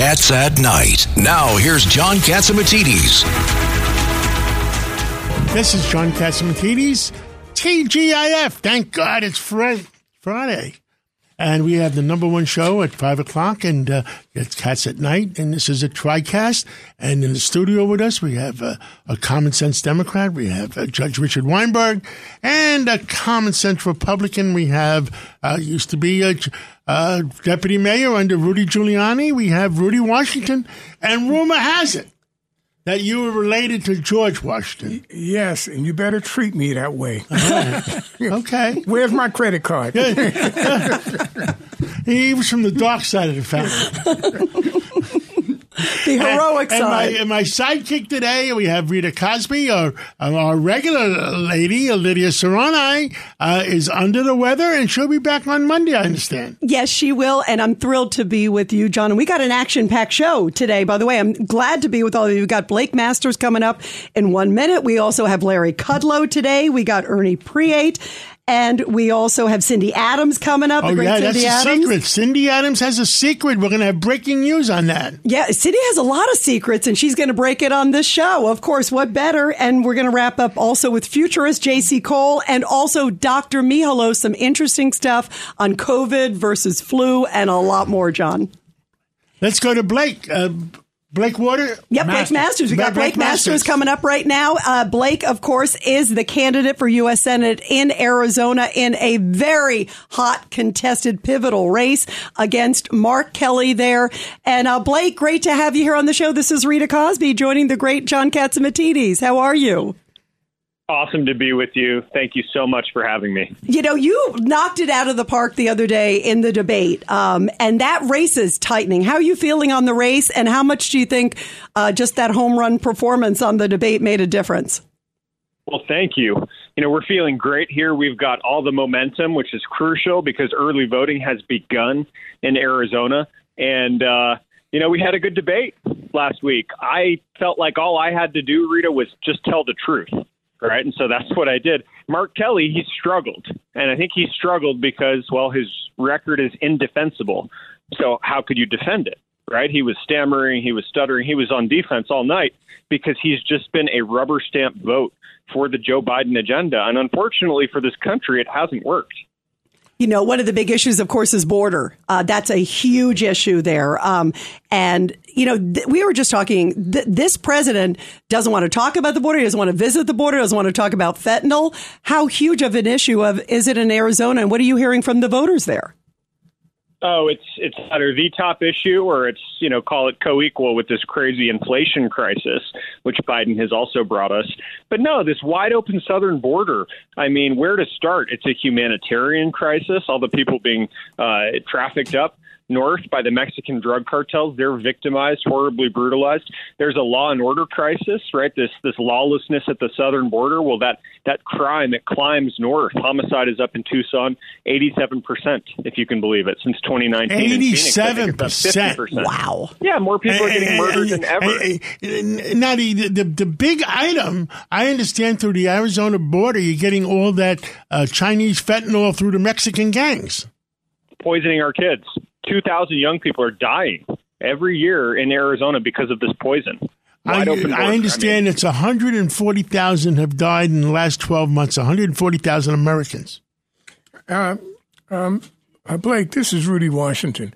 Cats at Night. Now, here's John Catsimatidis. This is John Catsimatidis. TGIF. Thank God it's Friday. And we have the number one show at 5 o'clock, and uh, it's Cats at Night. And this is a TriCast. And in the studio with us, we have uh, a common sense Democrat. We have uh, Judge Richard Weinberg. And a common sense Republican. We have, uh, used to be a uh, deputy mayor under Rudy Giuliani. We have Rudy Washington. And rumor has it that you were related to George Washington. Yes, and you better treat me that way. okay. Where's my credit card? he was from the dark side of the family. the heroic and, side. And my, and my, sidekick today, we have Rita Cosby, our, our regular lady, Lydia Serrani, uh, is under the weather, and she'll be back on Monday, I understand. Yes, she will, and I'm thrilled to be with you, John. And we got an action-packed show today, by the way. I'm glad to be with all of you. We've got Blake Masters coming up in one minute. We also have Larry Kudlow today. We got Ernie Preate. And we also have Cindy Adams coming up. Oh, the yeah, Cindy that's Adams. a secret. Cindy Adams has a secret. We're going to have breaking news on that. Yeah, Cindy has a lot of secrets, and she's going to break it on this show. Of course, what better? And we're going to wrap up also with futurist J.C. Cole and also Dr. Michalos, some interesting stuff on COVID versus flu and a lot more, John. Let's go to Blake. Uh, Blake Water? Yep, Masters. Blake Masters. We got Blake, Blake Masters. Masters. coming up right now. Uh, Blake, of course, is the candidate for U.S. Senate in Arizona in a very hot, contested, pivotal race against Mark Kelly there. And uh, Blake, great to have you here on the show. This is Rita Cosby joining the great John Catsimatidis. How are you? Awesome to be with you. Thank you so much for having me. You know, you knocked it out of the park the other day in the debate, um, and that race is tightening. How are you feeling on the race, and how much do you think uh, just that home run performance on the debate made a difference? Well, thank you. You know, we're feeling great here. We've got all the momentum, which is crucial because early voting has begun in Arizona. And, uh, you know, we had a good debate last week. I felt like all I had to do, Rita, was just tell the truth right? And so that's what I did. Mark Kelly, he struggled. And I think he struggled because, well, his record is indefensible. So how could you defend it, right? He was stammering, he was stuttering, he was on defense all night because he's just been a rubber stamp vote for the Joe Biden agenda. And unfortunately for this country, it hasn't worked you know, one of the big issues, of course, is border. Uh, that's a huge issue there. Um, and, you know, th- we were just talking, th- this president doesn't want to talk about the border. He doesn't want to visit the border. Doesn't want to talk about fentanyl. How huge of an issue of is it in Arizona? And what are you hearing from the voters there? Oh, it's it's either the top issue or it's you know call it co-equal with this crazy inflation crisis, which Biden has also brought us. But no, this wide open southern border. I mean, where to start? It's a humanitarian crisis. All the people being uh, trafficked up north by the Mexican drug cartels. They're victimized, horribly brutalized. There's a law and order crisis, right? This this lawlessness at the southern border. Well, that that crime it climbs north. Homicide is up in Tucson, 87 percent, if you can believe it, since 2019. 87 percent. Wow. Yeah, more people are getting murdered than ever. Now the, the the big item, I understand through the Arizona border, you're getting all that uh, Chinese fentanyl through the Mexican gangs poisoning our kids. 2,000 young people are dying every year in Arizona because of this poison. I, I, understand I mean, it's 140,000 have died in the last 12 months, 140,000 Americans. Uh, um, uh, Blake, this is Rudy Washington.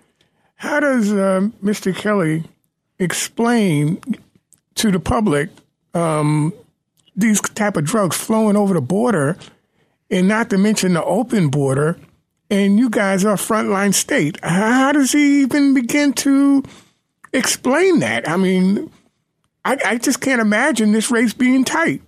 How does uh, Mr. Kelly explain to the public um, these type of drugs flowing over the border, and not to mention the open border – and you guys are a frontline state. How does he even begin to explain that? I mean, I, I just can't imagine this race being tight.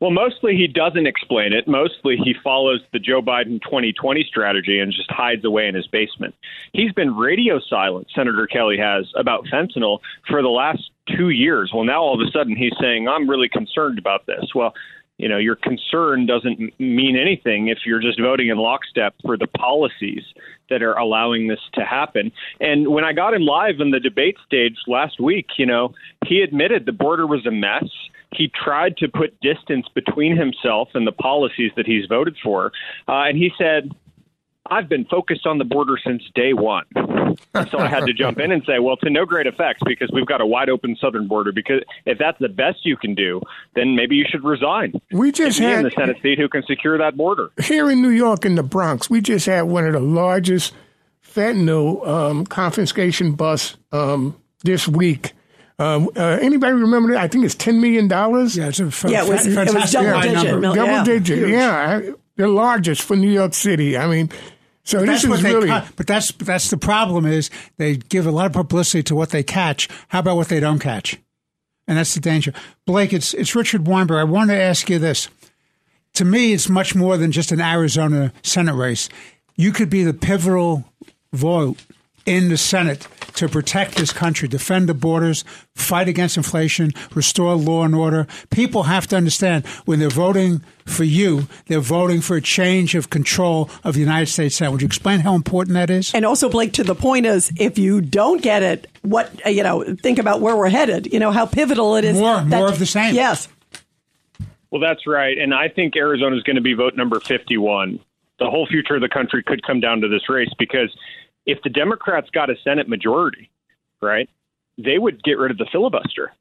Well, mostly he doesn't explain it. Mostly he follows the Joe Biden 2020 strategy and just hides away in his basement. He's been radio silent, Senator Kelly has, about fentanyl for the last two years. Well, now all of a sudden he's saying, I'm really concerned about this. Well, you know, your concern doesn't mean anything if you're just voting in lockstep for the policies that are allowing this to happen. And when I got him live in the debate stage last week, you know, he admitted the border was a mess he tried to put distance between himself and the policies that he's voted for. Uh, and he said, I've been focused on the border since day one. so I had to jump in and say, well, to no great effect because we've got a wide open southern border. Because if that's the best you can do, then maybe you should resign. We just had in the Senate seat who can secure that border. Here in New York, in the Bronx, we just had one of the largest fentanyl um, confiscation busts um, this week. Um, uh, anybody remember that? I think it's ten million dollars. Yeah, it's a f- yeah, it was, it was double yeah, digit. Double yeah, digit. Huge. Yeah, the largest for New York City. I mean, so but this is really. They, but that's that's the problem is they give a lot of publicity to what they catch. How about what they don't catch? And that's the danger. Blake, it's it's Richard Weinberg. I want to ask you this. To me, it's much more than just an Arizona Senate race. You could be the pivotal vote in the Senate to protect this country, defend the borders, fight against inflation, restore law and order. People have to understand when they're voting for you, they're voting for a change of control of the United States Senate. Would you explain how important that is? And also, Blake, to the point is, if you don't get it, what uh, you know, think about where we're headed. You know how pivotal it is. More, that, more of the same. Yes. Well, that's right, and I think Arizona is going to be vote number fifty-one. The whole future of the country could come down to this race because if the Democrats got a Senate majority, right, they would get rid of the filibuster.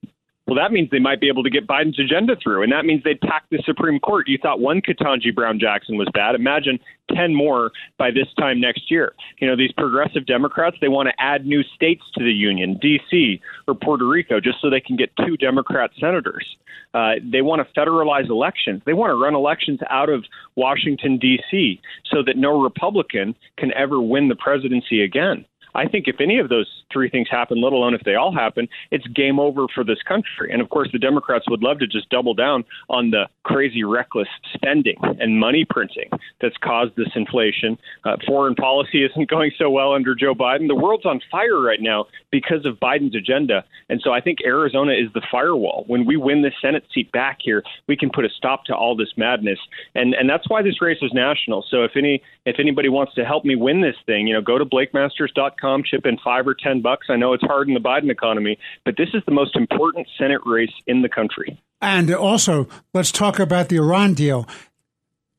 Well, that means they might be able to get Biden's agenda through, and that means they'd pack the Supreme Court. You thought one Ketanji Brown Jackson was bad. Imagine 10 more by this time next year. You know, these progressive Democrats, they want to add new states to the union, D.C. or Puerto Rico, just so they can get two Democrat senators. Uh, they want to federalize elections. They want to run elections out of Washington, D.C., so that no Republican can ever win the presidency again. I think if any of those three things happen, let alone if they all happen, it's game over for this country. And of course, the Democrats would love to just double down on the crazy, reckless spending and money printing that's caused this inflation. Uh, foreign policy isn't going so well under Joe Biden. The world's on fire right now because of Biden's agenda. And so I think Arizona is the firewall. When we win the Senate seat back here, we can put a stop to all this madness. And and that's why this race is national. So if any if anybody wants to help me win this thing, you know, go to blakemasters.com chip in five or ten bucks. I know it's hard in the Biden economy, but this is the most important Senate race in the country. And also, let's talk about the Iran deal.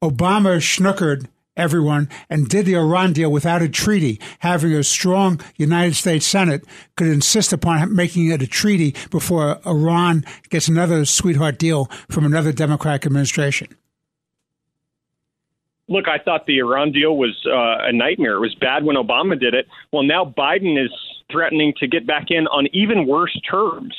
Obama schnookered everyone and did the Iran deal without a treaty. Having a strong United States Senate could insist upon making it a treaty before Iran gets another sweetheart deal from another Democratic administration look, I thought the Iran deal was uh, a nightmare. It was bad when Obama did it. Well, now Biden is threatening to get back in on even worse terms.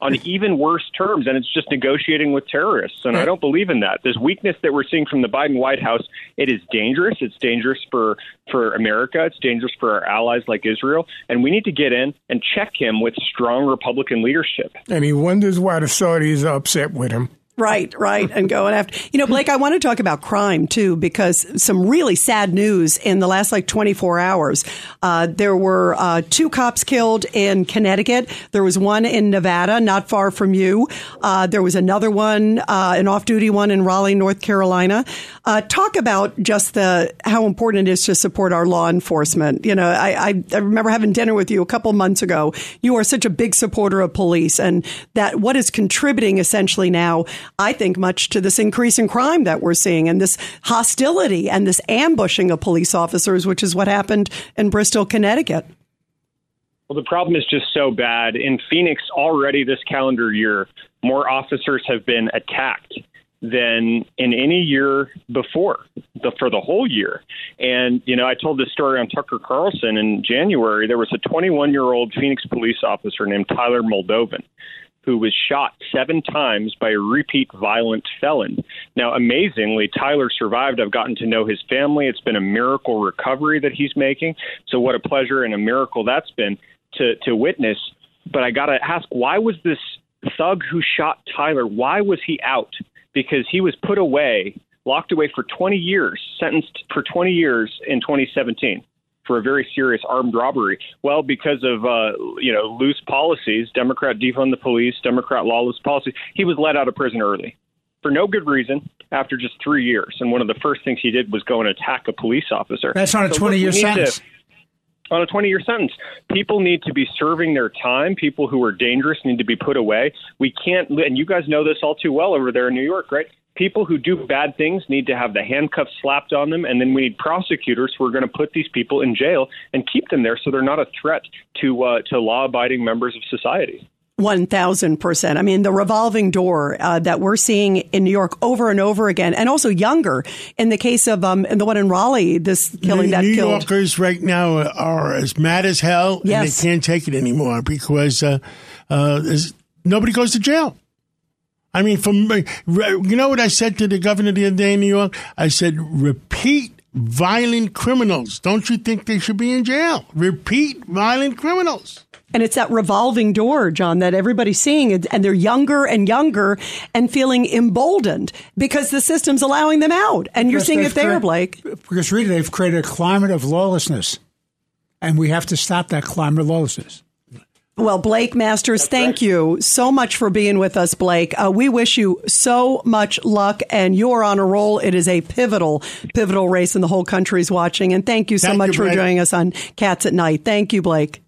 On even worse terms, and it's just negotiating with terrorists. And I don't believe in that. This weakness that we're seeing from the Biden White House, it is dangerous. It's dangerous for, for America. It's dangerous for our allies like Israel. And we need to get in and check him with strong Republican leadership. And he wonders why the Saudis are upset with him. Right, right. And going after, you know, Blake, I want to talk about crime too, because some really sad news in the last like 24 hours. Uh, there were uh, two cops killed in Connecticut. There was one in Nevada, not far from you. Uh, there was another one, uh, an off duty one in Raleigh, North Carolina. Uh, talk about just the, how important it is to support our law enforcement. You know, I, I, I remember having dinner with you a couple months ago. You are such a big supporter of police and that what is contributing essentially now I think, much to this increase in crime that we're seeing and this hostility and this ambushing of police officers, which is what happened in Bristol, Connecticut. Well, the problem is just so bad. In Phoenix, already this calendar year, more officers have been attacked than in any year before the, for the whole year. And, you know, I told this story on Tucker Carlson in January. There was a 21 year old Phoenix police officer named Tyler Moldovan who was shot seven times by a repeat violent felon. Now, amazingly, Tyler survived. I've gotten to know his family. It's been a miracle recovery that he's making. So, what a pleasure and a miracle that's been to, to witness. But I got to ask, why was this thug who shot Tyler, why was he out because he was put away, locked away for 20 years, sentenced for 20 years in 2017 for a very serious armed robbery. Well, because of uh, you know loose policies, Democrat defund the police, Democrat lawless policies, he was let out of prison early for no good reason after just three years. And one of the first things he did was go and attack a police officer. That's on a 20 year sentence. To, on a 20 year sentence. People need to be serving their time. People who are dangerous need to be put away. We can't, and you guys know this all too well over there in New York, right? People who do bad things need to have the handcuffs slapped on them, and then we need prosecutors who are going to put these people in jail and keep them there so they're not a threat to uh, to law abiding members of society. 1000%. I mean, the revolving door uh, that we're seeing in New York over and over again, and also younger. In the case of um, in the one in Raleigh, this killing New, that New killed. Yorkers right now are as mad as hell, Yes. and they can't take it anymore because uh, uh, nobody goes to jail. I mean, from you know what I said to the governor the other day in New York? I said, repeat violent criminals. Don't you think they should be in jail? Repeat violent criminals. And it's that revolving door, John, that everybody's seeing, and- and they're younger and younger and feeling emboldened because the system's allowing them out. And you're Because seeing it there, created- Blake. Because really, they've created a climate of lawlessness, and we have to stop that climate of lawlessness. Well, Blake Masters, thank you so much for being with us, Blake. Uh, we wish you so much luck, and you're on a roll. It is a pivotal, pivotal race, and the whole country's watching. And thank you so Thank much you, for joining us on Cats at Night. Thank you, Blake.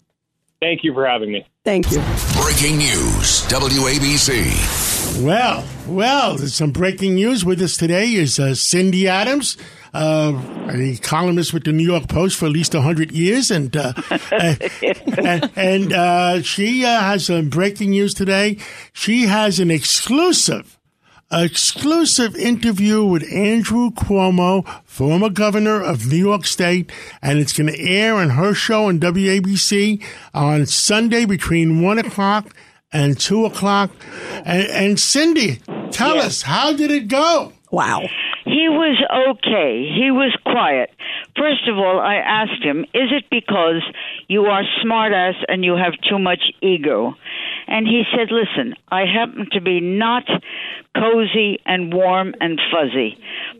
Thank you for having me. Thank you. Breaking news WABC. Well, well, there's some breaking news with us today is uh, Cindy Adams, uh, a columnist with the New York Post for at least 100 years. And, uh, and, and uh, she uh, has some breaking news today. She has an exclusive exclusive interview with Andrew Cuomo, former governor of New York State, and it's going to air on her show on WABC on Sunday between one o'clock and two o'clock. And, and Cindy, tell us how did it go? Wow. He was okay. He was quiet. First of all, I asked him, "Is it because you are smartass and you have too much ego?" And he said, "Listen, I happen to be not cozy and warm and fuzzy.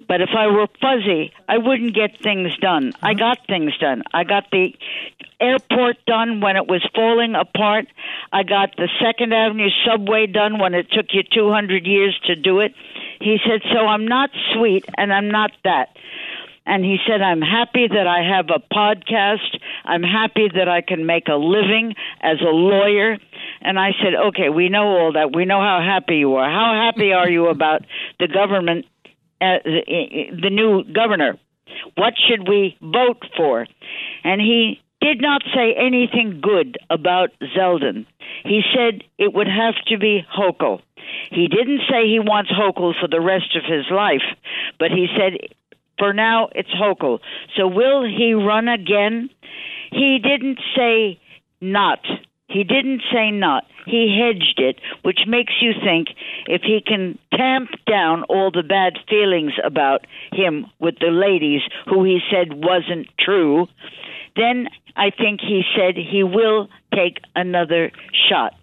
But if I were fuzzy, I wouldn't get things done. I mm-hmm. got things done. I got the airport done when it was falling apart. I got the Second Avenue subway done when it took you 200 years to do it. He said, So I'm not sweet and I'm not that. And he said, I'm happy that I have a podcast. I'm happy that I can make a living as a lawyer. And I said, Okay, we know all that. We know how happy you are. How happy are you about the government, uh, the, the new governor? What should we vote for? And he did not say anything good about Zeldin. He said it would have to be Hochul. He didn't say he wants Hochul for the rest of his life, but he said for now it's Hochul. So will he run again? He didn't say not. He didn't say not. He hedged it, which makes you think if he can tamp down all the bad feelings about him with the ladies, who he said wasn't true, then I think he said he will take another shot.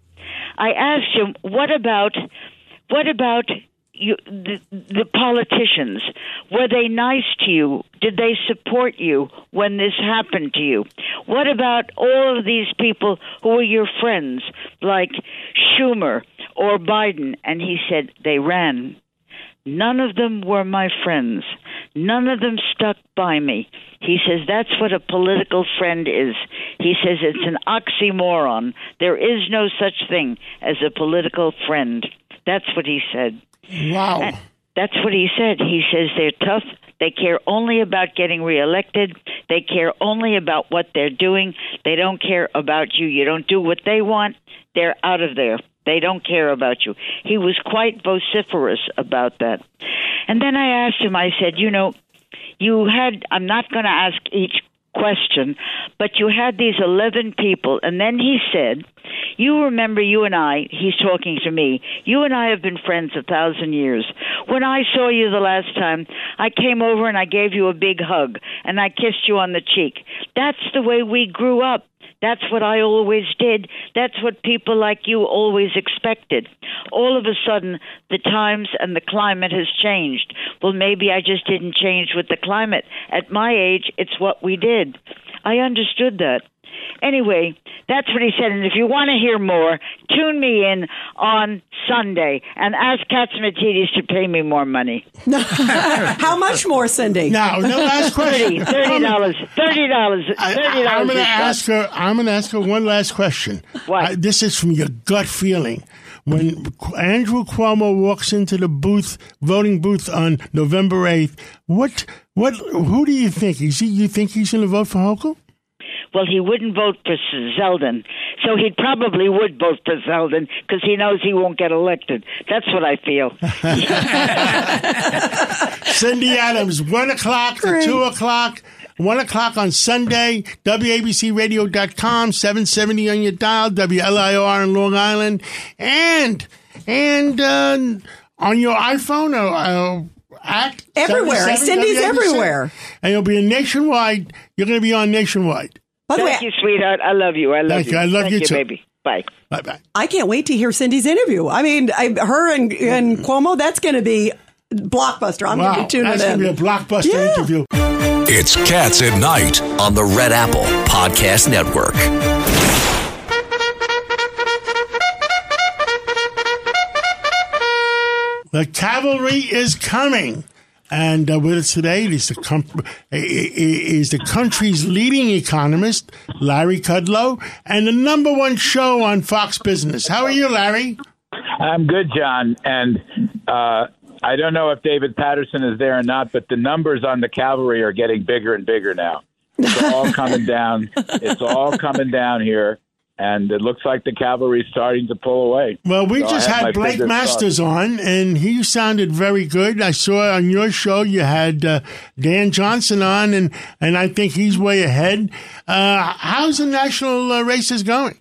I asked him, "What about, what about you, the, the politicians? Were they nice to you? Did they support you when this happened to you? What about all of these people who were your friends, like Schumer or Biden?" And he said they ran. None of them were my friends. None of them stuck by me. He says that's what a political friend is. He says it's an oxymoron. There is no such thing as a political friend. That's what he said. Wow. That's what he said. He says they're tough. They care only about getting reelected. They care only about what they're doing. They don't care about you. You don't do what they want. They're out of there. They don't care about you. He was quite vociferous about that. And then I asked him, I said, you know, you had, I'm not going to ask each question, but you had these 11 people. And then he said, You remember you and I, he's talking to me, you and I have been friends a thousand years. When I saw you the last time, I came over and I gave you a big hug and I kissed you on the cheek. That's the way we grew up. That's what I always did. That's what people like you always expected. All of a sudden, the times and the climate has changed. Well, maybe I just didn't change with the climate. At my age, it's what we did. I understood that. Anyway, that's what he said. And if you want to hear more, tune me in on Sunday and ask Catsimatidis to pay me more money. How much more, Cindy? Now, no last question. Thirty dollars. Thirty dollars. I, Thirty am dollars. going to ask her. I'm going to ask her one last question. What? Uh, this is from your gut feeling. When Andrew Cuomo walks into the booth, voting booth on November eighth, what, what, who do you think? Is he? You think he's going to vote for Hochul? Well, he wouldn't vote for Zeldin, so he probably would vote for Zeldin because he knows he won't get elected. That's what I feel. Cindy Adams, one o'clock to Great. two o'clock. One o'clock on Sunday, WABCRadio.com, 770 on your dial, WLIR in Long Island, and, and, uh, on your iPhone or, uh, at Everywhere. Cindy's WABC. everywhere. And you'll be in nationwide. You're going to be on nationwide. By the way, Thank you, sweetheart. I love you. I love Thank you. you. I love Thank you you, too. baby. Bye. Bye bye. I can't wait to hear Cindy's interview. I mean, I, her and, and mm-hmm. Cuomo, that's going to be blockbuster. I'm going to Wow. be tuning That's going to be a blockbuster Yeah. interview. It's Cats at Night on the Red Apple Podcast Network. The cavalry is coming. And uh, with us today is the, com- is the country's leading economist, Larry Kudlow, and the number one show on Fox Business. How are you, Larry? I'm good, John. And uh, I don't know if David Paterson is there or not, but the numbers on the cavalry are getting bigger and bigger now. It's all coming down. It's all coming down here. And it looks like the cavalry's starting to pull away. Well, we So just my had Blake Masters on, and he sounded very good. I saw on your show you had uh, Dan Johnson on, and, and I think he's way ahead. Uh, how's the national uh, races going?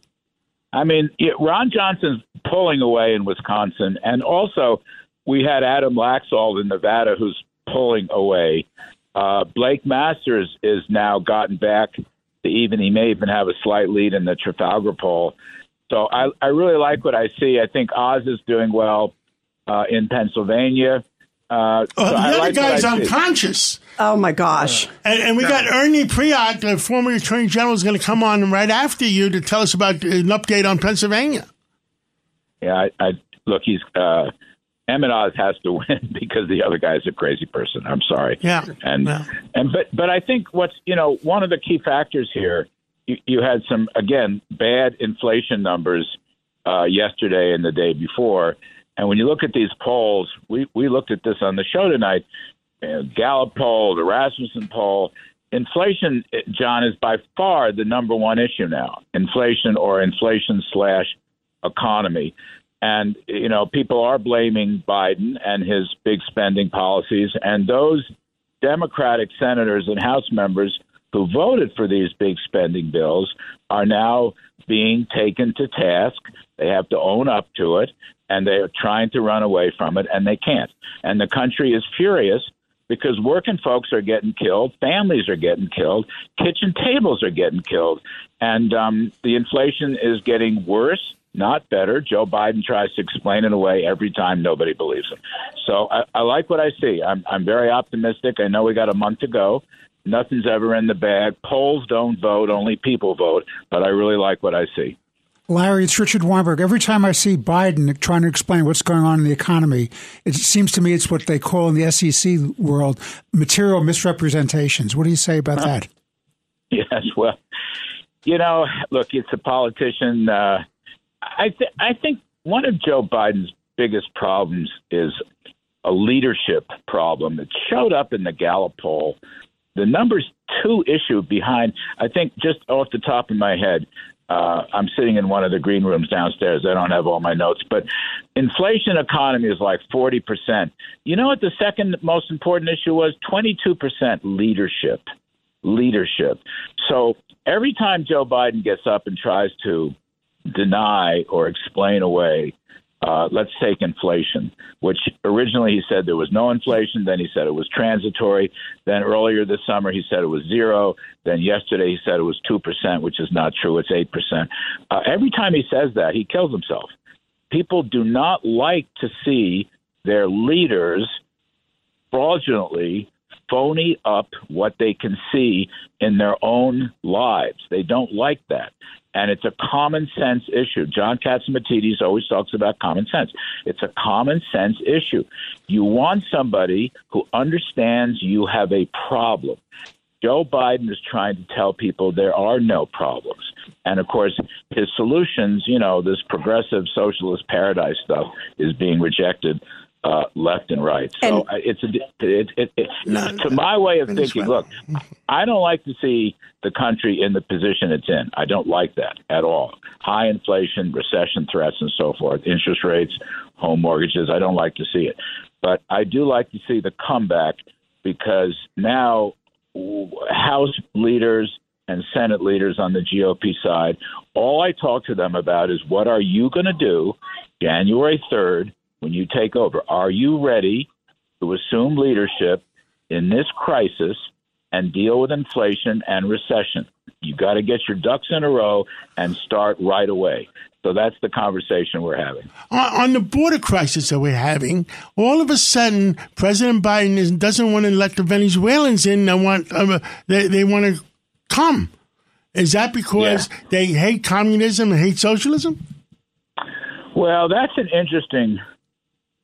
I mean, yeah, Ron Johnson's pulling away in Wisconsin, and also we had Adam Laxalt in Nevada who's pulling away. Uh, Blake Masters is now gotten back even. He may even have a slight lead in the Trafalgar poll. So I, I really like what I see. I think Oz is doing well uh, in Pennsylvania. Uh, so Uh, the I other like guy's unconscious. oh, my gosh. And, and we got Ernie Preate, the former Attorney General, is going to come on right after you to tell us about an update on Pennsylvania. Yeah, I, I look. He's uh, Mehmet Oz has to win because the other guy's a crazy person. I'm sorry. Yeah. and Yeah. and but but I think what's you know one of the key factors here. You, you had some again bad inflation numbers uh, yesterday and the day before, and when you look at these polls, we we looked at this on the show tonight. Uh, Gallup poll, the Rasmussen poll. Inflation, eh, John, is by far the number one issue now. Inflation or inflation slash economy. And, you know, people are blaming Biden and his big spending policies. And those Democratic senators and House members who voted for these big spending bills are now being taken to task. They have to own up to it, and they are trying to run away from it, and they can't. And the country is furious because working folks are getting killed, families are getting killed, kitchen tables are getting killed, and um, the inflation is getting worse, not better. Joe Biden tries to explain it away every time. Nobody believes him. So I, I like what I see. I'm, I'm very optimistic. I know we got a month to go. Nothing's ever in the bag. Polls don't vote, only people vote. But I really like what I see. Larry, it's Richard Weinberg. Every time I see Biden trying to explain what's going on in the economy, it seems to me it's what they call in the SEC world material misrepresentations. What do you say about that? Yes, well, you know, look, it's a politician. Uh, I th- I think one of Joe Biden's biggest problems is a leadership problem. It showed up in the Gallup poll. The numbers two issue behind, I think, just off the top of my head, uh, I'm sitting in one of the green rooms downstairs. I don't have all my notes, but inflation economy is like 40%. You know what the second most important issue was? 22% leadership. Leadership. So every time Joe Biden gets up and tries to deny or explain away. Uh, let's take inflation, which originally he said there was no inflation. Then he said it was transitory. Then earlier this summer he said it was zero. Then yesterday he said it was two percent, which is not true. It's eight percent. Uh, every time he says that, he kills himself. People do not like to see their leaders fraudulently phony up what they can see in their own lives. They don't like that. And it's a common sense issue. John Catsimatidis always talks about common sense. It's a common sense issue. You want somebody who understands you have a problem. Joe Biden is trying to tell people there are no problems. And of course, his solutions, you know, this progressive socialist paradise stuff is being rejected uh, left and right. So and, it's a, it, it, it, no, to my way of thinking. Look, I don't like to see the country in the position it's in. I don't like that at all. High inflation, recession threats, and so forth. Interest rates, home mortgages. I don't like to see it, but I do like to see the comeback because now House leaders and Senate leaders on the GOP side, all I talk to them about is what are you going to do January 3rd when you take over. Are you ready to assume leadership in this crisis and deal with inflation and recession? You've got to get your ducks in a row and start right away. So that's the conversation we're having. On the border crisis that we're having, all of a sudden, President Biden doesn't want to let the Venezuelans in. They want uh, they, they want to come. Is that because yeah. they hate communism and hate socialism? Well, that's an interesting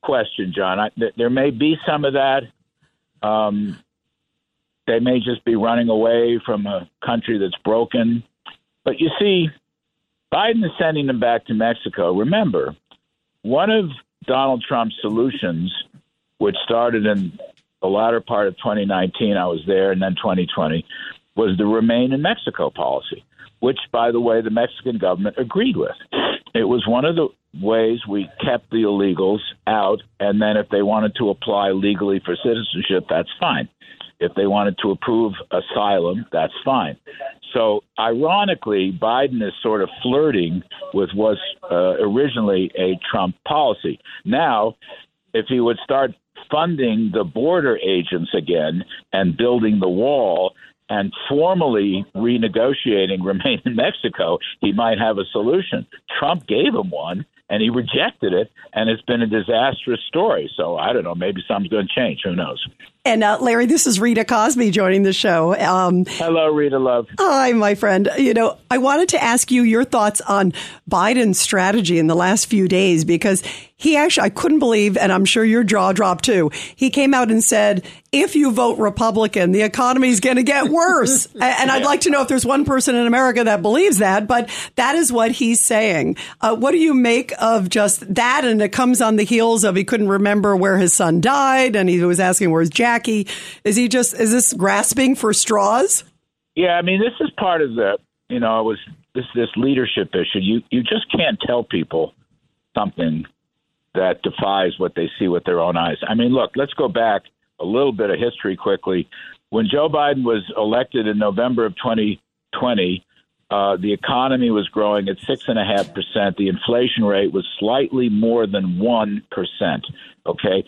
question, John. I, th- there may be some of that. Um, they may just be running away from a country that's broken. But you see, Biden is sending them back to Mexico. Remember, one of Donald Trump's solutions, which started in the latter part of 2019, I was there, and then 2020, was the remain in Mexico policy, which, by the way, the Mexican government agreed with. It was one of the ways we kept the illegals out, and then if they wanted to apply legally for citizenship, that's fine. If they wanted to approve asylum, that's fine. So, ironically, Biden is sort of flirting with what's uh, originally a Trump policy. Now, if he would start funding the border agents again and building the wall, and formally renegotiating remain in Mexico, he might have a solution. Trump gave him one, and he rejected it, and it's been a disastrous story. So I don't know. Maybe something's going to change. Who knows? And uh, Larry, this is Rita Cosby joining the show. Um, Hello, Rita Love. Hi, my friend. You know, I wanted to ask you your thoughts on Biden's strategy in the last few days because he actually, I couldn't believe, and I'm sure your jaw dropped too. He came out and said, if you vote Republican, the economy is going to get worse. and I'd like to know if there's one person in America that believes that, but that is what he's saying. Uh, what do you make of just that? And it comes on the heels of he couldn't remember where his son died and he was asking where's Is he just, is this grasping for straws? Yeah, I mean, this is part of the, you know, it was this, this leadership issue. You, you just can't tell people something that defies what they see with their own eyes. I mean, look, let's go back a little bit of history quickly. When Joe Biden was elected in November of 2020, uh, the economy was growing at six and a half percent. The inflation rate was slightly more than one percent. Okay,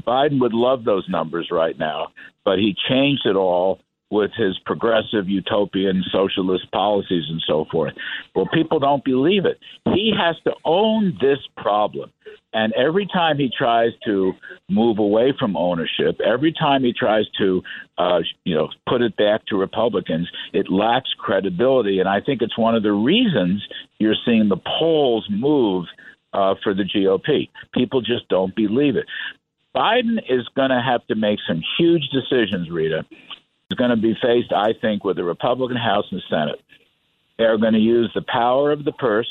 Biden would love those numbers right now, but he changed it all with his progressive utopian socialist policies and so forth. Well, people don't believe it. He has to own this problem. And every time he tries to move away from ownership, every time he tries to, uh, you know, put it back to Republicans, it lacks credibility. And I think it's one of the reasons you're seeing the polls move uh, for the GOP. People just don't believe it. Biden is going to have to make some huge decisions, Rita, is going to be faced, I think, with the Republican House and Senate. They're going to use the power of the purse,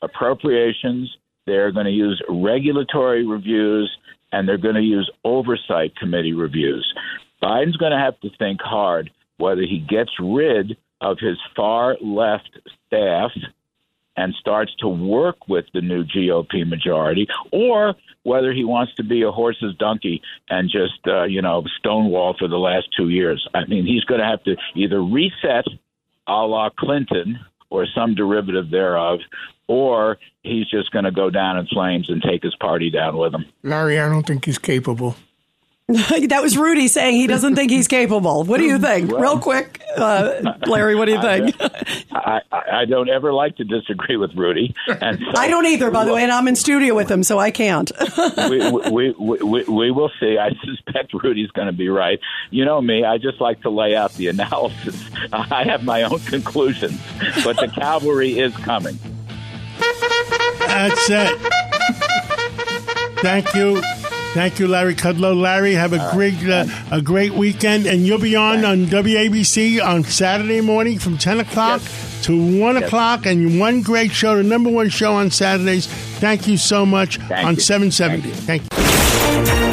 appropriations, they're going to use regulatory reviews, and they're going to use oversight committee reviews. Biden's going to have to think hard whether he gets rid of his far left staff and starts to work with the new GOP majority, or whether he wants to be a horse's donkey and just, uh, you know, stonewall for the last two years. I mean, he's going to have to either reset a la Clinton or some derivative thereof, or he's just going to go down in flames and take his party down with him. Larry, I don't think he's capable. that was Rudy saying he doesn't think he's capable. What do you think? Well, Real quick, uh, Larry, what do you think? I, I, I don't ever like to disagree with Rudy, and so I don't either, by the way, and I'm in studio with him, so I can't. we, we, we, we, we will see. I suspect Rudy's going to be right. You know me, I just like to lay out the analysis. I have my own conclusions, but the cavalry is coming. That's it. Thank you. Thank you, Larry Kudlow. Larry, have a great uh, a great weekend, and you'll be on on WABC on Saturday morning from ten o'clock to one o'clock, and one great show, the number one show on Saturdays. Thank you so much Thank on you. seven seventy. Thank you.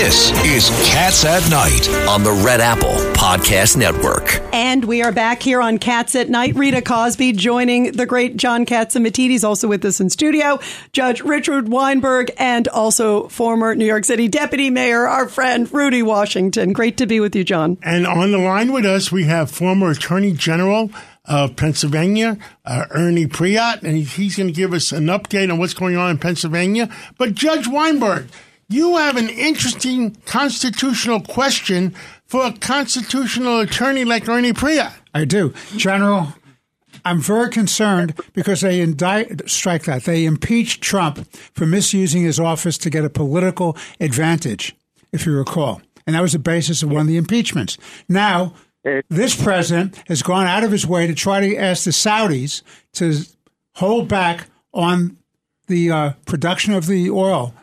This is Cats at Night on the Red Apple Podcast Network. And we are back here on Cats at Night. Rita Cosby joining the great John Catsimatidis, also with us in studio. Judge Richard Weinberg, and also former New York City Deputy Mayor, our friend Rudy Washington. Great to be with you, John. And on the line with us, we have former Attorney General of Pennsylvania, uh, Ernie Preate, and he's going to give us an update on what's going on in Pennsylvania. But Judge Weinberg, you have an interesting constitutional question for a constitutional attorney like Ernie Preate. I do. General, I'm very concerned because they indict, strike that, they impeached Trump for misusing his office to get a political advantage, if you recall. And that was the basis of one of the impeachments. Now, this president has gone out of his way to try to ask the Saudis to hold back on the uh, production of the oil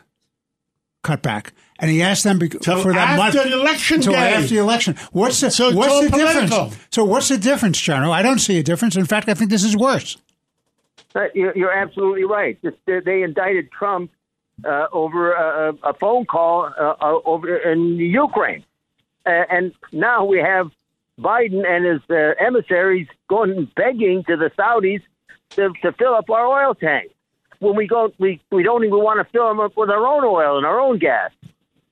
cutback. And he asked them bec- Till for that after month the election till day. after the election. What's the So it's what's the political. difference? So what's the difference, General? I don't see a difference. In fact, I think this is worse. Uh, You're you're absolutely right. Just, They indicted Trump uh, over a, a phone call uh, uh, over in Ukraine, and now we have Biden and his uh, emissaries going begging to the Saudis to, to fill up our oil tanks. When we go, we we don't even want to fill them up with our own oil and our own gas.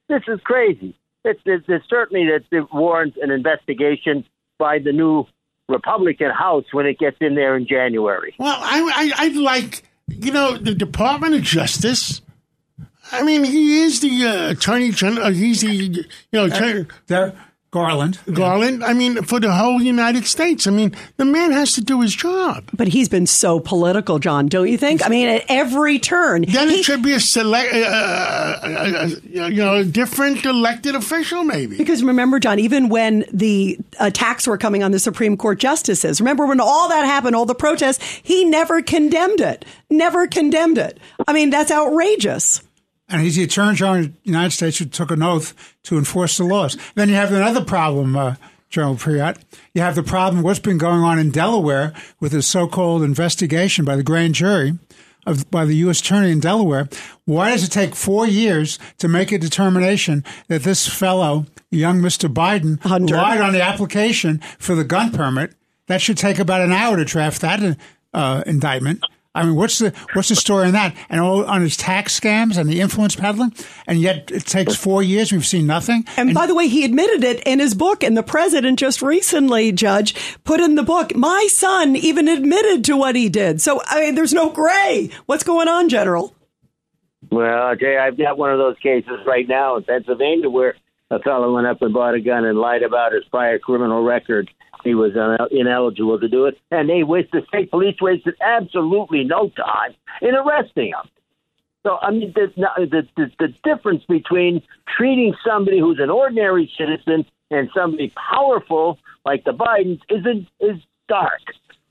This is crazy. It's, it's, it's certainly that it warrants an investigation by the new Republican House when it gets in there in January. Well, I, I, I'd like, you know, the Department of Justice. I mean, he is the uh, Attorney General. He's the, you know, attorney, There, Garland. Garland. I mean, for the whole United States. I mean, the man has to do his job. But he's been so political, John, don't you think? I mean, at every turn. Then he- it should be a select, uh, uh, uh, uh, you know, a different elected official, maybe. Because remember, John, even when the attacks were coming on the Supreme Court justices, remember when all that happened, all the protests, he never condemned it. Never condemned it. I mean, that's outrageous. And he's the Attorney General of the United States who took an oath to enforce the laws. Then you have another problem, uh, General Preate. You have the problem what's been going on in Delaware with the so-called investigation by the grand jury of by the U.S. Attorney in Delaware. Why does it take four years to make a determination that this fellow, young Mr. Biden, Hunter. lied on the application for the gun permit? That should take about an hour to draft that uh, indictment. I mean, what's the what's the story on that? And all on his tax scams and the influence peddling, and yet it takes four years. We've seen nothing. And, by the way, he admitted it in his book, and the president just recently, Judge, put in the book, my son even admitted to what he did. So, I mean, there's no gray. What's going on, General? Well, Jay, I've got one of those cases right now in Pennsylvania where a fellow went up and bought a gun and lied about his prior criminal record. He was ineligible to do it, and they wasted. The state police wasted absolutely no time in arresting him. So, I mean, the, the, the, the difference between treating somebody who's an ordinary citizen and somebody powerful like the Bidens is is stark,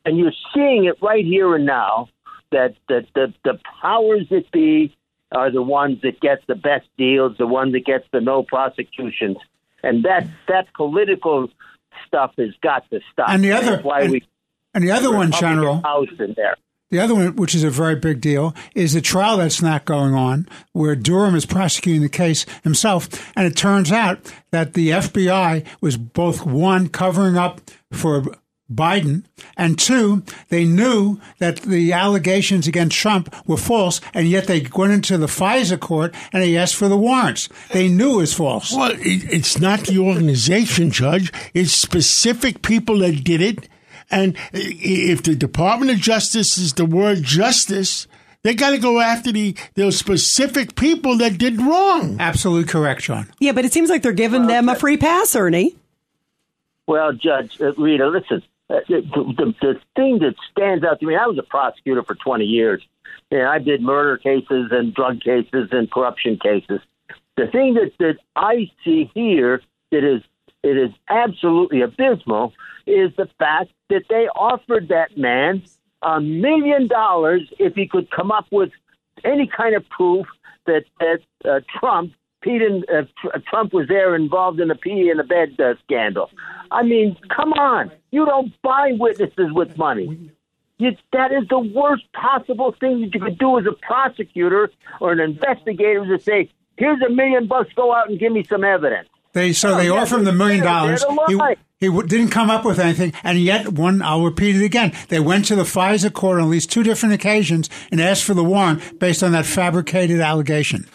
and you're seeing it right here and now. That that the the powers that be are the ones that get the best deals, the one that gets the no prosecutions, and that that political stuff has got to stop. And the other- That's why and- we and the other one, General, House in there. The other one, which is a very big deal, is the trial that's not going on, where Durham is prosecuting the case himself. And it turns out that the FBI was both one, covering up for Biden, and two, they knew that the allegations against Trump were false, and yet they went into the FISA court and they asked for the warrants. They knew it was false. Well, it, it's not the organization, Judge. It's specific people that did it. And if the Department of Justice is the word justice, they got to go after the those specific people that did wrong. Absolutely correct, John. Yeah, but it seems like they're giving them a free pass, Ernie. Well, Judge uh, Rita, listen. Uh, the, the, the thing that stands out to me, I was a prosecutor for 20 years, and I did murder cases and drug cases and corruption cases. The thing that, that I see here that is it is absolutely abysmal is the fact that they offered that man a million dollars if he could come up with any kind of proof that that uh, Trump Pete and uh, Trump was there involved in the pee in the bed uh, scandal. I mean, come on, you don't buy witnesses with money. You, that is the worst possible thing that you could do as a prosecutor or an investigator to say, "Here's a million bucks, go out and give me some evidence." They so Oh, they yeah, offer him the million dollars. He, he w- didn't come up with anything, and yet one. I'll repeat it again. They went to the FISA court on at least two different occasions and asked for the warrant based on that fabricated allegation.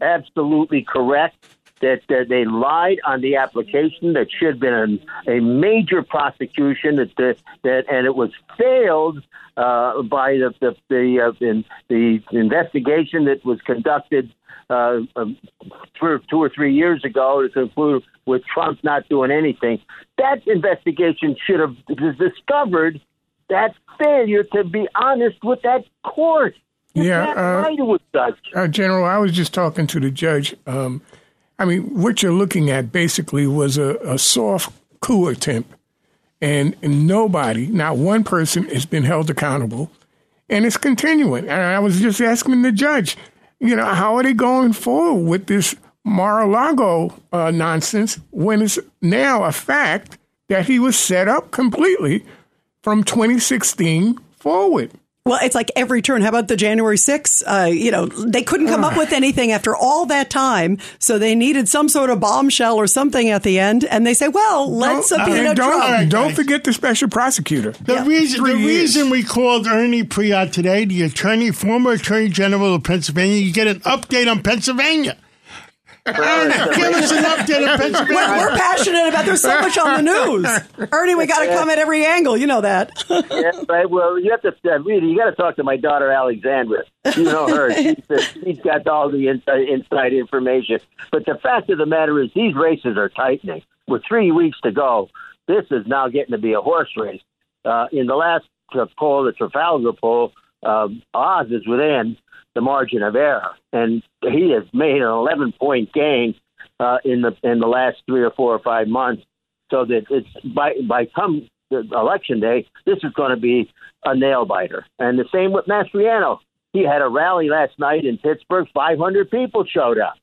absolutely correct that, that they lied on the application that should have been a, a major prosecution that that, that and it was failed uh, by the the the, uh, in, the investigation that was conducted uh, um, two, or three years ago to conclude with Trump not doing anything. That investigation should have discovered that failure to be honest with that court. You Yeah, uh, lie to a judge. Uh, General, I was just talking to the judge. Um, I mean, what you're looking at basically was a, a soft coup attempt, and, and nobody, not one person, has been held accountable, and it's continuing. And I was just asking the judge, you know, how are they going forward with this Mar-a-Lago uh, nonsense when it's now a fact that he was set up completely from 2016 forward? Well, it's like every turn. How about the January 6th? Uh, you know, they couldn't come up with anything after all that time, so they needed some sort of bombshell or something at the end. And they say, "Well, let's Don't- subpoena and don't, Trump." right, don't forget the special prosecutor. The reason the years. reason we called Ernie Preate today, the attorney, former attorney general of Pennsylvania, you get an update on Pennsylvania. Ernie, give us an update on We're, we're passionate about. There's so much on the news, Ernie. We got to come at every angle. You know that. yeah, right. Well, you have to uh, really. You got to talk to my daughter Alexandra. You know her. She's, the, she's got all the inside, inside information. But the fact of the matter is, these races are tightening. With three weeks to go, this is now getting to be a horse race. Uh, in the last uh, poll, the Trafalgar poll, um, Oz is within the margin of error, and he has made an 11 point gain uh, in the in the last three or four or five months. So that it's by by come election day, this is going to be a nail biter. And the same with Mastriano. He had a rally last night in Pittsburgh. 500 people showed up.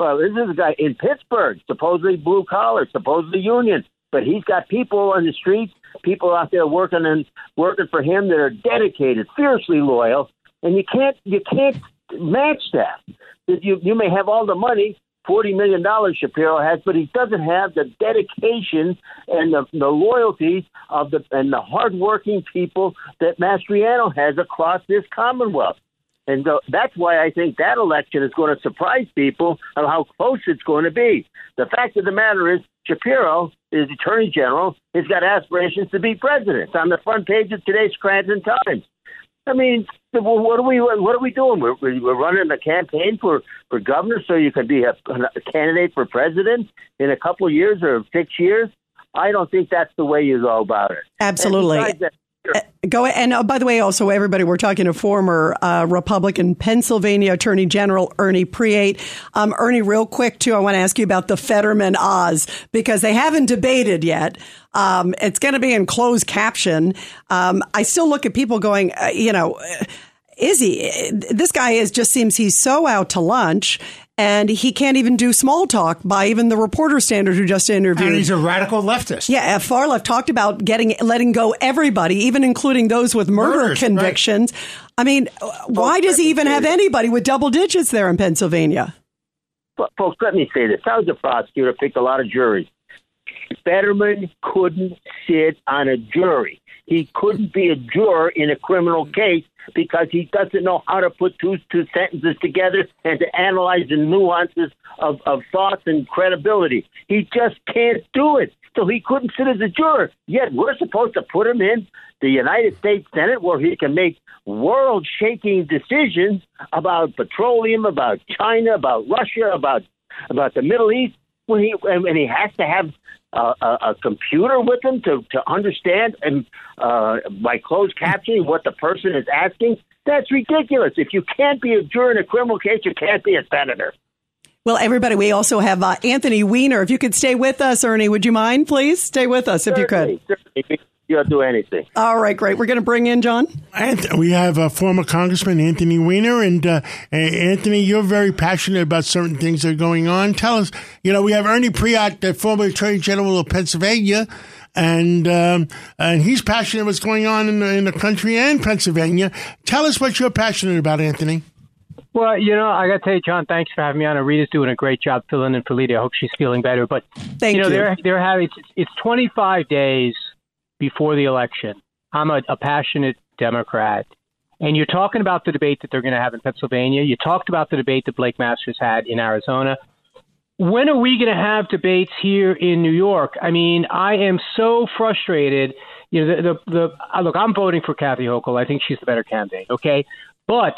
Well, this is a guy in Pittsburgh, supposedly blue collar, supposedly union, but he's got people on the streets, people out there working and working for him that are dedicated, fiercely loyal, and you can't you can't match that. You you may have all the money, forty million dollars Shapiro has, but he doesn't have the dedication and the, the loyalty of the and the hardworking people that Mastriano has across this Commonwealth. And so that's why I think that election is going to surprise people of how close it's going to be. The fact of the matter is, Shapiro is Attorney General. He's got aspirations to be president. It's on the front page of today's Scranton Times. I mean, what are we what are we doing? We're, we're running a campaign for for governor so you can be a, a candidate for president in a couple of years or six years. I don't think that's the way you go about it. Absolutely. And besides that, Go and uh, by the way, also everybody, we're talking to former uh, Republican Pennsylvania Attorney General Ernie Preate. Um, Ernie, real quick too, I want to ask you about the Fetterman Oz because they haven't debated yet. Um, it's going to be in closed caption. Um, I still look at people going, uh, you know. uh, Is he? This guy is just seems he's so out to lunch, and he can't even do small talk by even the reporter standard who just interviewed. And he's a radical leftist. Yeah, uh, far left talked about getting letting go everybody, even including those with murder Murders, right. convictions. I mean, uh, why does he even have anybody with double digits there in Pennsylvania? Folks, let me say this. I was a prosecutor, picked a lot of juries. Fetterman couldn't sit on a jury. He couldn't be a juror in a criminal case because he doesn't know how to put two two sentences together and to analyze the nuances of, of thoughts and credibility. He just can't do it. so he couldn't sit as a juror. Yet we're supposed to put him in the United States Senate where he can make world shaking decisions about petroleum, about China, about Russia, about about the Middle East. When he and he has to have a, a, a computer with them to to understand and uh, by closed captioning what the person is asking. That's ridiculous. If you can't be a juror in a criminal case, you can't be a senator. Well, everybody, we also have uh, Anthony Weiner. If you could stay with us, Ernie, would you mind, please? Stay with us if certainly, you could. Certainly. You'll do anything. All right, great. We're going to bring in John. And we have a former Congressman Anthony Weiner. And uh, Anthony, you're very passionate about certain things that are going on. Tell us, you know, we have Ernie Preate, the former Attorney General of Pennsylvania and um, and he's passionate about what's going on in the, in the country and Pennsylvania. Tell us what you're passionate about, Anthony. Well, you know, I got to tell you, John, thanks for having me on. Rita's doing a great job filling in for Lydia. I hope she's feeling better. But Thank you know, you. they're they're having it's, it's 25 days before the election. I'm a, a passionate Democrat, and you're talking about the debate that they're going to have in Pennsylvania. You talked about the debate that Blake Masters had in Arizona. When are we going to have debates here in New York? I mean, I am so frustrated. You know, the the, the uh, look. I'm voting for Kathy Hochul. I think she's the better candidate. Okay, but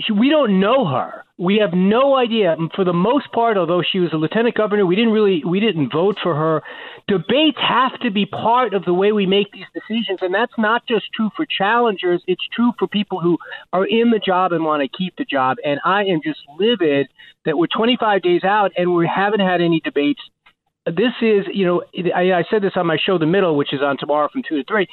she- we don't know her. We have no idea. For the most part, although she was a lieutenant governor, we didn't really we didn't vote for her. Debates have to be part of the way we make these decisions, and that's not just true for challengers. It's true for people who are in the job and want to keep the job. And I am just livid that we're 25 days out and we haven't had any debates. This is, you know, I, I said this on my show, The Middle, which is on tomorrow from two to three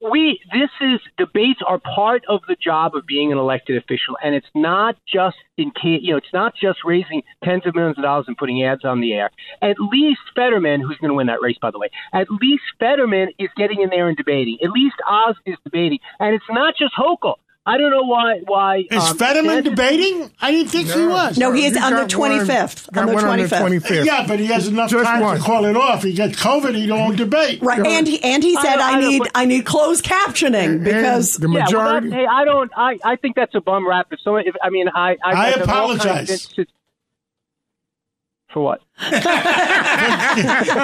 we this is debates are part of the job of being an elected official and it's not just in you know it's not just raising tens of millions of dollars and putting ads on the air. At least fetterman who's going to win that race by the way at least fetterman is getting in there and debating. At least oz is debating. And it's not just hochul I don't know why. Why Is um, Fetterman DeSantis- debating? I didn't think he was. No, he is He's on the got one- 25th. got on the one on the 25th. 25th. Yeah, but he has enough Just time one. to call it off. He gets COVID. He don't debate. Right, and he and he said, don't- "I, I need but- I need closed captioning because the Yeah, well, majority. that, hey, I don't. I, I think that's a bum rap. If someone, if I mean, I I, I have all of apologize. Instances- For what?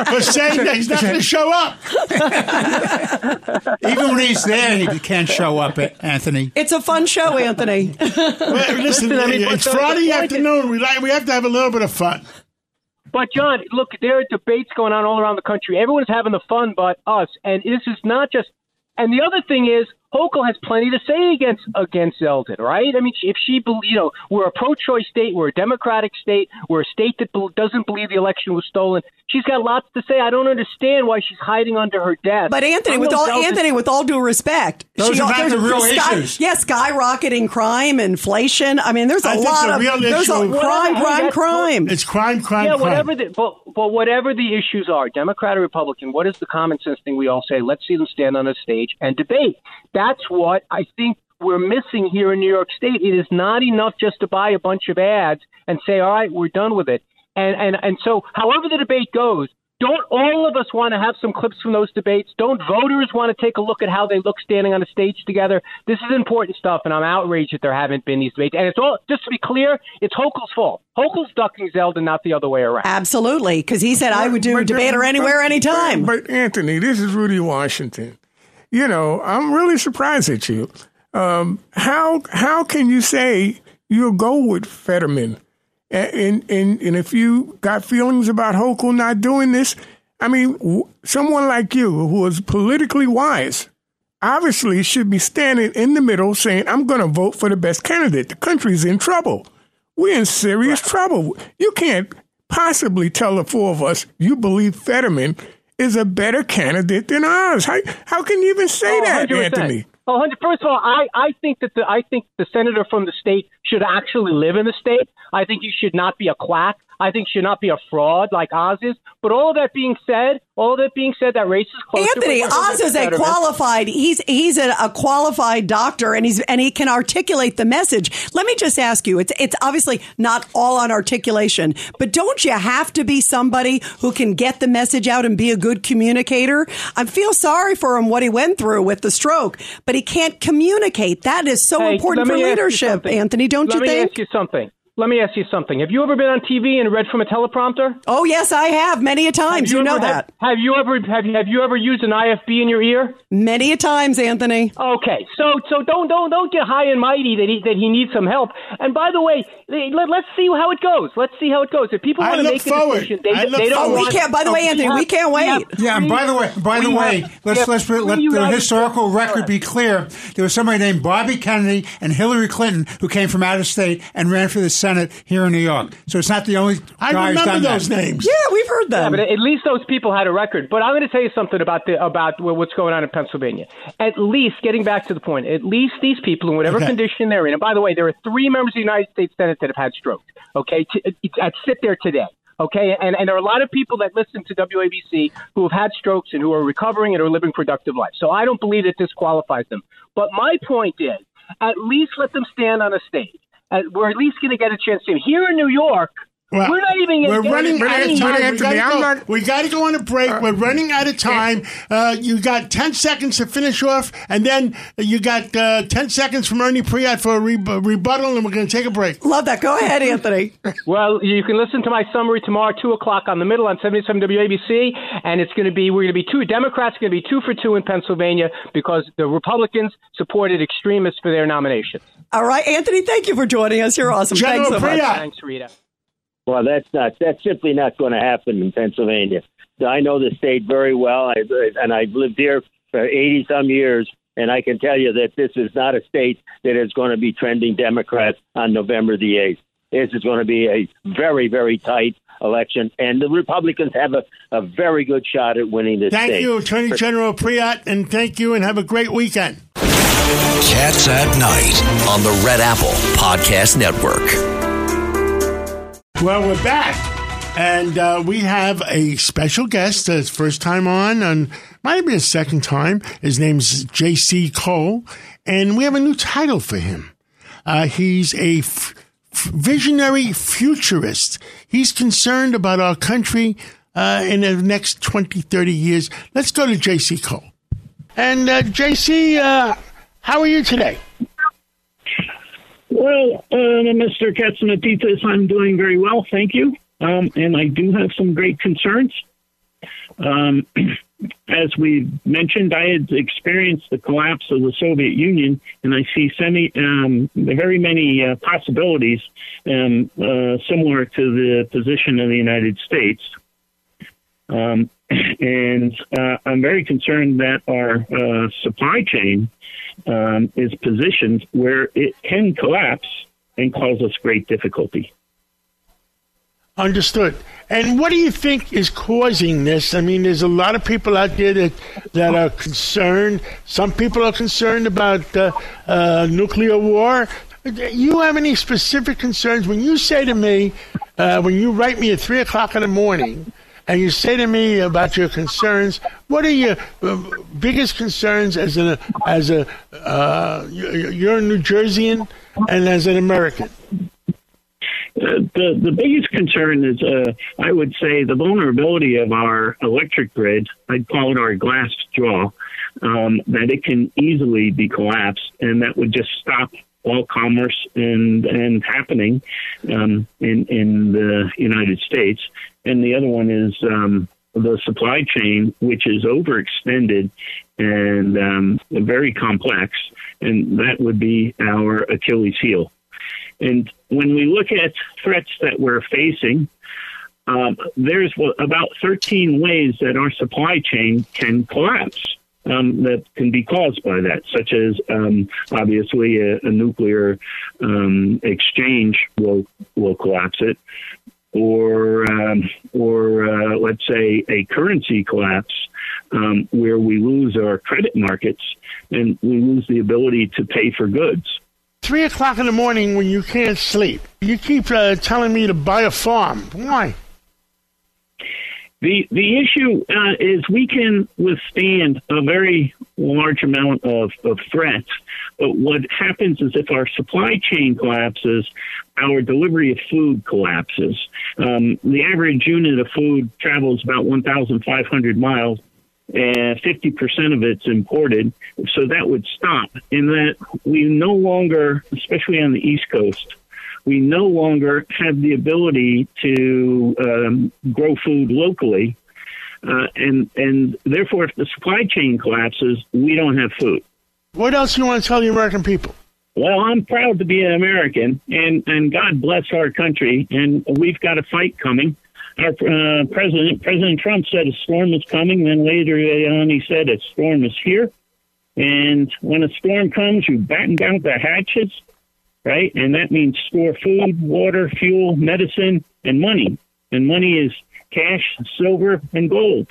For saying that he's not going to show up. Even when he's there, he can't show up, Anthony. it's a fun show, Anthony. Wait, listen, I mean, it's Friday the point is- afternoon. We like we have to have a little bit of fun. But John, look, there are debates going on all around the country. Everyone's having the fun, but us. And this is not just. And the other thing is, Hochul has plenty to say against against Zeldin, right? I mean, if she, bel- you know, we're a pro-choice state, we're a democratic state, we're a state that doesn't believe the election was stolen. She's got lots to say. I don't understand why she's hiding under her desk. But Anthony, with all Zeldin- Anthony, with all due respect, Those are not there's the real sky, issues. Yeah, skyrocketing crime, inflation. I mean, there's a I think lot the of real there's a issue- crime, Hey, crime, crime. It's crime, crime, crime. yeah, crime. whatever the but, but whatever the issues are, Democrat or Republican, what is the common sense thing we all say? Let's see them stand on a stage and debate. That's what I think we're missing here in New York State. It is not enough just to buy a bunch of ads and say, "All right, we're done with it." And and and so, however the debate goes. Don't all of us want to have some clips from those debates? Don't voters want to take a look at how they look standing on a stage together? This is important stuff, and I'm outraged that there haven't been these debates. And it's all, just to be clear, it's Hochul's fault. Hochul's ducking Zeldin, not the other way around. Absolutely, because he said I would do But- a debater but- anywhere, anytime. But Anthony, this is Rudy Washington. You know, I'm really surprised at you. Um, how how can you say you'll go with Fetterman? And, and and if you got feelings about Hochul not doing this, I mean, w- someone like you who is politically wise obviously should be standing in the middle saying, I'm going to vote for the best candidate. The country's in trouble. We're in serious trouble. You can't possibly tell the four of us you believe Fetterman is a better candidate than ours. How, how can you even say Oh, that, 100%. Anthony? Oh, 100 First of all, I, I think that the I think the senator from the state should actually live in the state. I think you should not be a quack. I think should not be a fraud like Oz is. But all that being said, all that being said, that race is closer. Anthony Oz is a qualified. He's he's a, a qualified doctor, and he's and he can articulate the message. Let me just ask you: it's it's obviously not all on articulation, but don't you have to be somebody who can get the message out and be a good communicator? I feel sorry for him what he went through with the stroke, but he can't communicate. That is so Hey, important for me leadership. Anthony. Don't let you me think? ask you something. Let me ask you something. Have you ever been on TV and read from a teleprompter? Oh yes, I have many a times. You, you know that. Have, have, you ever have you, have you ever used an IFB in your ear? Many a times, Anthony. Okay, so so don't don't don't get high and mighty that he that he needs some help. And by the way, let, us see how it goes. Let's see how it goes. If people want to make forward. a decision, they, they don't. Oh, want, we can't. By the way, Anthony, we can't wait. Yeah, and by the way, by the way, have, let's let's let the historical record right. be clear. There was somebody named Bobby Kennedy and Hillary Clinton who came from out of state and ran for the Senate here in New York. So it's not the only I guy who's remember done those that. names. Yeah, we've heard Yeah, but at least those people had a record. But I'm going to tell you something about the about what's going on in Pennsylvania. At least, getting back to the point, at least these people, in whatever Okay. condition they're in, and by the way, there are three members of the United States Senate that have had strokes. Okay, t- that sit there today. Okay, and, and there are a lot of people that listen to WABC who have had strokes and who are recovering and are living productive lives. So I don't believe that this qualifies them. But my point is, at least let them stand on a stage. Uh, we're at least going to get a chance to. Here in New York, Well, we're not even. We're getting running out of any- time. We Anthony, gotta, go, not- we gotta go on a break. We're running out of time. Uh, you got 10 seconds to finish off, and then you got uh, 10 seconds from Ernie Preate for a re- rebuttal, and we're going to take a break. Love that. Go ahead, Anthony. Well, you can listen to my summary tomorrow, two o'clock on the middle on seventy seven WABC, and it's going to be we're going to be two Democrats going to be two for two in Pennsylvania because the Republicans supported extremists for their nominations. All right, Anthony. Thank you for joining us. You're awesome. General Thanks so much. Preate. Thanks, Rita. Well, that's not. That's simply not going to happen in Pennsylvania. I know the state very well, I, and I've lived here for eighty some years, and I can tell you that this is not a state that is going to be trending Democrats on November the eighth. This is going to be a very, very tight election, and the Republicans have a, a very good shot at winning this Thank state. you, Attorney General Preate, and thank you, and have a great weekend. Cats at Night on the Red Apple Podcast Network. Well, we're back, and uh, we have a special guest. Uh, his first time on, and might be his second time. His name's J.C. Cole, and we have a new title for him. Uh, he's a f- visionary futurist. He's concerned about our country uh, in the next 20, 30 years. Let's go to J.C. Cole. And uh, J.C., uh, how are you today? Well, uh, Mr. Catsimatidis, I'm doing very well, thank you. Um, and I do have some great concerns. Um, as we mentioned, I had experienced the collapse of the Soviet Union, and I see semi, um, very many uh, possibilities um, uh, similar to the position of the United States. Um, and uh, I'm very concerned that our uh, supply chain um, is positioned where it can collapse and cause us great difficulty. Understood. And what do you think is causing this? I mean, there's a lot of people out there that that are concerned. Some people are concerned about uh, uh, nuclear war. You have any specific concerns when you say to me, uh, when you write me at three o'clock in the morning, and you say to me about your concerns? What are your uh, biggest concerns as a as a uh, you're a New Jerseyan and as an American? Uh, the the biggest concern is, uh, I would say, the vulnerability of our electric grid. I'd call it our glass jaw. Um, that it can easily be collapsed, and that would just stop all commerce and and happening um, in in the United States. And the other one is um, the supply chain, which is overextended and um, very complex, and that would be our Achilles heel. And when we look at threats that we're facing, um, there's about 13 ways that our supply chain can collapse. Um, that can be caused by that, such as um, obviously a, a nuclear um, exchange will will collapse it, or um, or uh, let's say a currency collapse um, where we lose our credit markets and we lose the ability to pay for goods. Three o'clock in the morning when you can't sleep. You keep uh, telling me to buy a farm. Why? The the issue uh, is we can withstand a very large amount of, of threats, but what happens is if our supply chain collapses, our delivery of food collapses. Um, the average unit of food travels about 1,500 miles, and 50% of it's imported, so that would stop. In that we no longer, especially on the East Coast, we no longer have the ability to um, grow food locally. Uh, and and therefore, if the supply chain collapses, we don't have food. What else do you want to tell the American people? Well, I'm proud to be an American, and and God bless our country, and we've got a fight coming. Our uh, president, President Trump, said a storm is coming. Then later on, he said a storm is here. And when a storm comes, you batten down the hatches, right? And that means store food, water, fuel, medicine, and money. And money is cash, silver, and gold.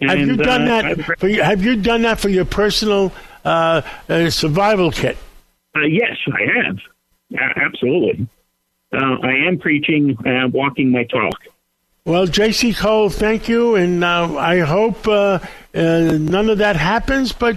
And, have you done uh, that? For, have you done that for your personal uh, uh, survival kit? Uh, yes, I have. absolutely. Uh, I am preaching, and uh, walking my talk. Well, J.C. Cole, thank you, and I hope none of that happens. But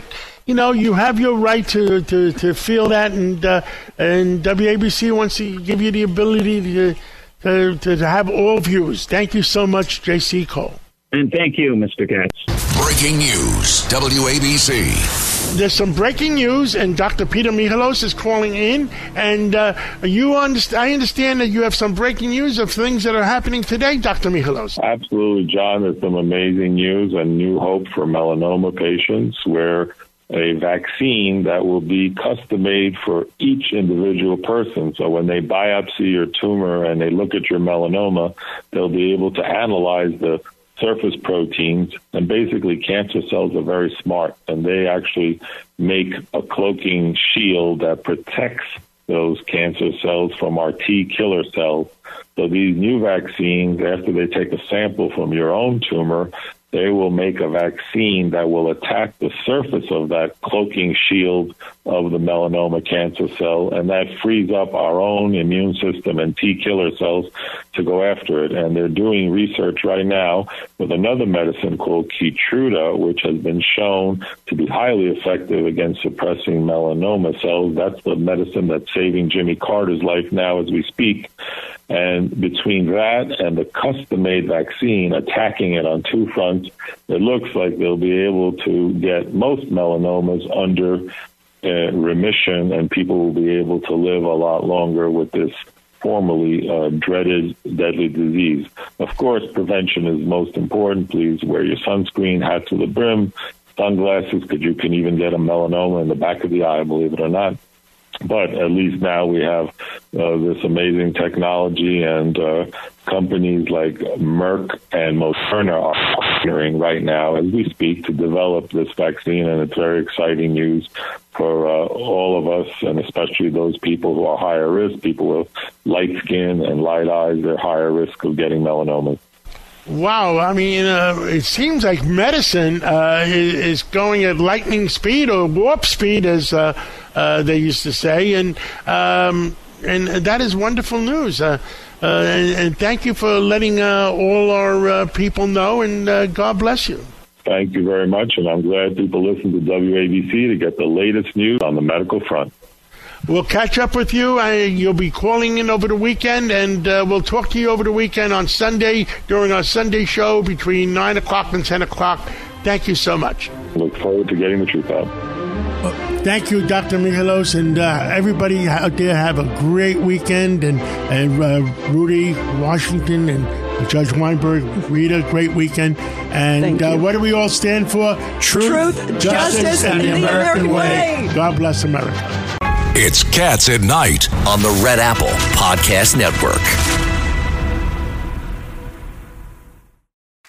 you know, you have your right to, to, to feel that, and uh, and WABC wants to give you the ability to, to, to have all views. Thank you so much, J.C. Cole. And thank you, Mr. Katz. Breaking news, WABC. There's some breaking news, and Dr. Peter Michalos is calling in. And uh, you understand, I understand that you have some breaking news of things that are happening today, Dr. Michalos. Absolutely, John. There's some amazing news and new hope for melanoma patients where a vaccine that will be custom made for each individual person. So when they biopsy your tumor and they look at your melanoma, they'll be able to analyze the surface proteins and basically cancer cells are very smart and they actually make a cloaking shield that protects those cancer cells from our T killer cells. So these new vaccines, after they take a sample from your own tumor, they will make a vaccine that will attack the surface of that cloaking shield of the melanoma cancer cell, and that frees up our own immune system and T killer cells to go after it. And they're doing research right now with another medicine called Keytruda, which has been shown to be highly effective against suppressing melanoma cells. That's the medicine that's saving Jimmy Carter's life now as we speak. And between that and the custom made vaccine attacking it on two fronts, it looks like they'll be able to get most melanomas under uh, remission, and people will be able to live a lot longer with this formerly uh, dreaded deadly disease. Of course, prevention is most important. Please wear your sunscreen, hat to the brim, sunglasses, because you can even get a melanoma in the back of the eye, believe it or not. But at least now we have uh, this amazing technology, and uh, companies like Merck and Moderna are partnering right now as we speak to develop this vaccine, and it's very exciting news for uh, all of us, and especially those people who are higher risk, people with light skin and light eyes, they're higher risk of getting melanoma. Wow, I mean, uh, it seems like medicine uh, is, is, going at lightning speed or warp speed, as uh, uh they used to say, and um, and that is wonderful news. Uh, uh, and, and, thank you for letting all our people know, and God bless you. Thank you very much, and I'm glad people listen to WABC to get the latest news on the medical front. We'll catch up with you. I, you'll be calling in over the weekend, and uh, we'll talk to you over the weekend on Sunday during our Sunday show between 9 o'clock and 10 o'clock. Thank you so much. Look forward to getting the truth out. Thank you, Dr. Michalos, and uh, everybody out there have a great weekend. And, and uh, Rudy Washington and Judge Weinberg, Rita, great weekend. And uh, what do we all stand for? Truth, Truth justice, justice, and, the American, American way. way. God bless America. It's Cats at Night on the Red Apple Podcast Network.